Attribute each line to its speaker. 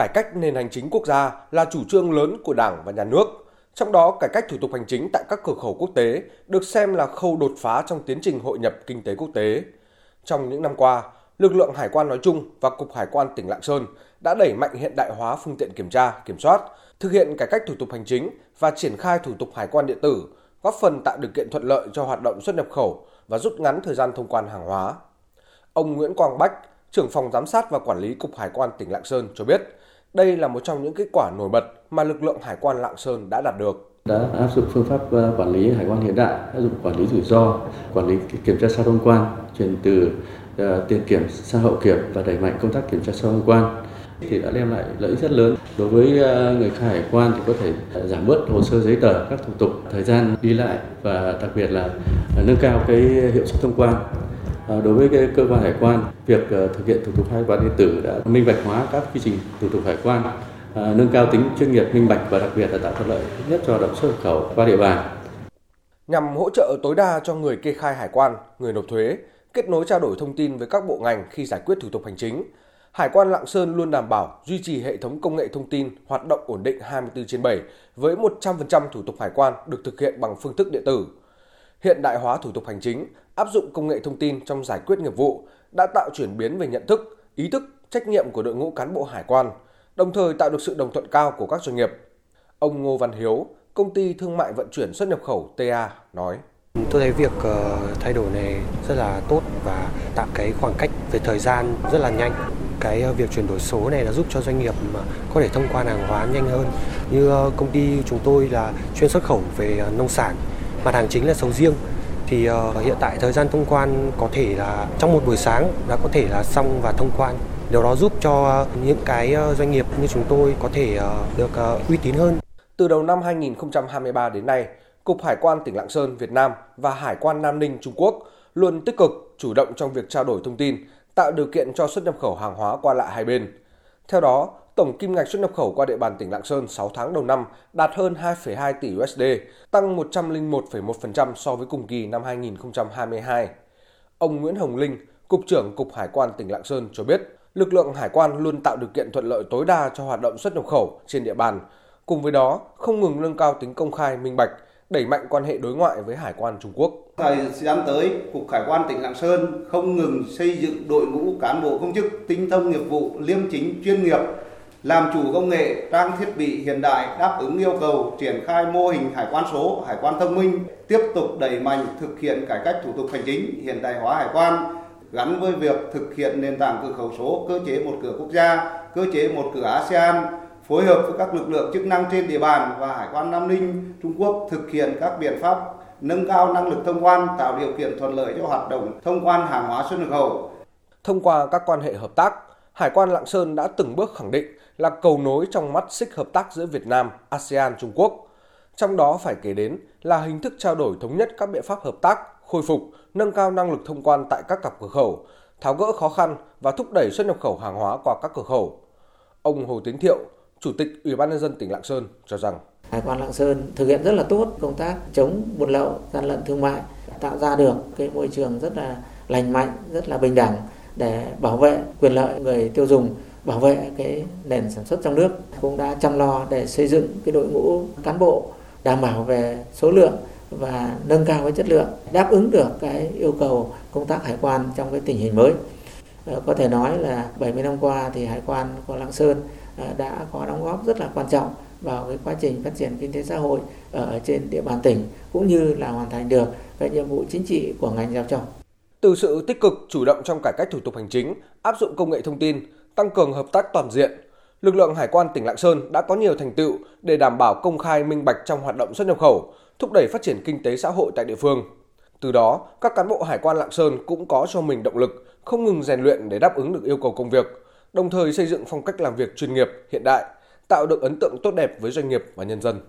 Speaker 1: Cải cách nền hành chính quốc gia là chủ trương lớn của Đảng và Nhà nước. Trong đó, cải cách thủ tục hành chính tại các cửa khẩu quốc tế được xem là khâu đột phá trong tiến trình hội nhập kinh tế quốc tế. Trong những năm qua, lực lượng hải quan nói chung và Cục Hải quan tỉnh Lạng Sơn đã đẩy mạnh hiện đại hóa phương tiện kiểm tra, kiểm soát, thực hiện cải cách thủ tục hành chính và triển khai thủ tục hải quan điện tử, góp phần tạo điều kiện thuận lợi cho hoạt động xuất nhập khẩu và rút ngắn thời gian thông quan hàng hóa. Ông Nguyễn Quang Bách, trưởng phòng giám sát và quản lý Cục Hải quan tỉnh Lạng Sơn cho biết, đây là một trong những kết quả nổi bật mà lực lượng Hải quan Lạng Sơn đã đạt được.
Speaker 2: Đã áp dụng phương pháp ờ, quản lý hải quan hiện đại, áp dụng quản lý rủi ro, quản lý kiểm tra sau thông quan, chuyển từ uh, tiền kiểm sang hậu kiểm và đẩy mạnh công tác kiểm tra sau thông quan. Thì đã đem lại lợi ích rất lớn. Đối với ờ, người khai hải quan thì có thể giảm bớt hồ sơ giấy tờ các thủ tục thời gian đi lại và đặc biệt là nâng cao cái hiệu suất thông quan. Ờ, đối với cái cơ quan hải quan, việc ờ, thực hiện thủ tục hải quan điện tử đã minh bạch hóa các quy trình thủ tục hải quan, ờ, nâng cao tính chuyên nghiệp minh bạch và đặc biệt là tạo thuận lợi nhất cho động xuất khẩu qua địa bàn.
Speaker 1: Nhằm hỗ trợ tối đa cho người kê khai hải quan, người nộp thuế, kết nối trao đổi thông tin với các bộ ngành khi giải quyết thủ tục hành chính, Hải quan Lạng Sơn luôn đảm bảo duy trì hệ thống công nghệ thông tin hoạt động ổn định 24 trên 7 với 100% thủ tục hải quan được thực hiện bằng phương thức điện tử hiện đại hóa thủ tục hành chính, áp dụng công nghệ thông tin trong giải quyết nghiệp vụ đã tạo chuyển biến về nhận thức, ý thức, trách nhiệm của đội ngũ cán bộ hải quan, đồng thời tạo được sự đồng thuận cao của các doanh nghiệp. Ông Ngô Văn Hiếu, công ty thương mại vận chuyển xuất nhập khẩu TA nói:
Speaker 3: Tôi thấy việc ờ, thay đổi này rất là tốt và tạo cái khoảng cách về thời gian rất là nhanh. Cái ờ, việc chuyển đổi số này là giúp cho doanh nghiệp có thể thông quan hàng hóa nhanh hơn. Như ờ, công ty chúng tôi là chuyên xuất khẩu về nông sản mặt hàng chính là sầu riêng thì uh, hiện tại thời gian thông quan có thể là trong một buổi sáng đã có thể là xong và thông quan điều đó giúp cho ờ, những cái ờ, doanh nghiệp như chúng tôi có thể uh, được uh, uy tín hơn.
Speaker 1: Từ đầu năm 2023 đến nay, Cục Hải quan tỉnh Lạng Sơn Việt Nam và Hải quan Nam Ninh Trung Quốc luôn tích cực chủ động trong việc trao đổi thông tin, tạo điều kiện cho xuất nhập khẩu hàng hóa qua lại hai bên. Theo đó, tổng kim ngạch xuất nhập khẩu qua địa bàn tỉnh Lạng Sơn 6 tháng đầu năm đạt hơn 2,2 tỷ USD, tăng 101,1% so với cùng kỳ năm 2022. Ông Nguyễn Hồng Linh, Cục trưởng Cục Hải quan tỉnh Lạng Sơn cho biết, lực lượng hải quan luôn tạo điều kiện thuận lợi tối đa cho hoạt động xuất nhập khẩu trên địa bàn. Cùng với đó, không ngừng nâng cao tính công khai, minh bạch, đẩy mạnh quan hệ đối ngoại với Hải quan Trung Quốc.
Speaker 4: Thời gian tới, Cục Hải quan tỉnh Lạng Sơn không ngừng xây dựng đội ngũ cán bộ công chức tinh thông nghiệp vụ, liêm chính, chuyên nghiệp, làm chủ công nghệ, trang thiết bị hiện đại đáp ứng yêu cầu triển khai mô hình hải quan số, hải quan thông minh, tiếp tục đẩy mạnh thực hiện cải cách thủ tục hành chính, hiện đại hóa hải quan gắn với việc thực hiện nền tảng cửa khẩu số, cơ chế một cửa quốc gia, cơ chế một cửa ASEAN, phối hợp với các lực lượng chức năng trên địa bàn và Hải quan Nam Ninh, Trung Quốc thực hiện các biện pháp nâng cao năng lực thông quan, tạo điều kiện thuận lợi cho hoạt động thông quan hàng hóa xuất nhập khẩu.
Speaker 1: Thông qua các quan hệ hợp tác, Hải quan Lạng Sơn đã từng bước khẳng định là cầu nối trong mắt xích hợp tác giữa Việt Nam, ASEAN, Trung Quốc. Trong đó phải kể đến là hình thức trao đổi thống nhất các biện pháp hợp tác, khôi phục, nâng cao năng lực thông quan tại các cặp cửa khẩu, tháo gỡ khó khăn và thúc đẩy xuất nhập khẩu hàng hóa qua các cửa khẩu. Ông Hồ Tiến Thiệu, Chủ tịch Ủy ban nhân dân tỉnh Lạng Sơn cho rằng
Speaker 5: Hải quan Lạng Sơn thực hiện rất là tốt công tác chống buôn lậu, gian lận thương mại, tạo ra được cái môi trường rất là lành mạnh, rất là bình đẳng để bảo vệ quyền lợi người tiêu dùng bảo vệ cái nền sản xuất trong nước cũng đã chăm lo để xây dựng cái đội ngũ cán bộ đảm bảo về số lượng và nâng cao cái chất lượng đáp ứng được cái yêu cầu công tác hải quan trong cái tình hình mới ờ, có thể nói là 70 năm qua thì hải quan của Lạng Sơn ờ, đã có đóng góp rất là quan trọng vào cái quá trình phát triển kinh tế xã hội ở trên địa bàn tỉnh cũng như là hoàn thành được cái nhiệm vụ chính trị của ngành giao thông.
Speaker 1: Từ sự tích cực chủ động trong cải cách thủ tục hành chính, áp dụng công nghệ thông tin, tăng cường hợp tác toàn diện, lực lượng hải quan tỉnh Lạng Sơn đã có nhiều thành tựu để đảm bảo công khai minh bạch trong hoạt động xuất nhập khẩu, thúc đẩy phát triển kinh tế xã hội tại địa phương. Từ đó, các cán bộ hải quan Lạng Sơn cũng có cho mình động lực, không ngừng rèn luyện để đáp ứng được yêu cầu công việc, đồng thời xây dựng phong cách làm việc chuyên nghiệp, hiện đại, tạo được ấn tượng tốt đẹp với doanh nghiệp và nhân dân.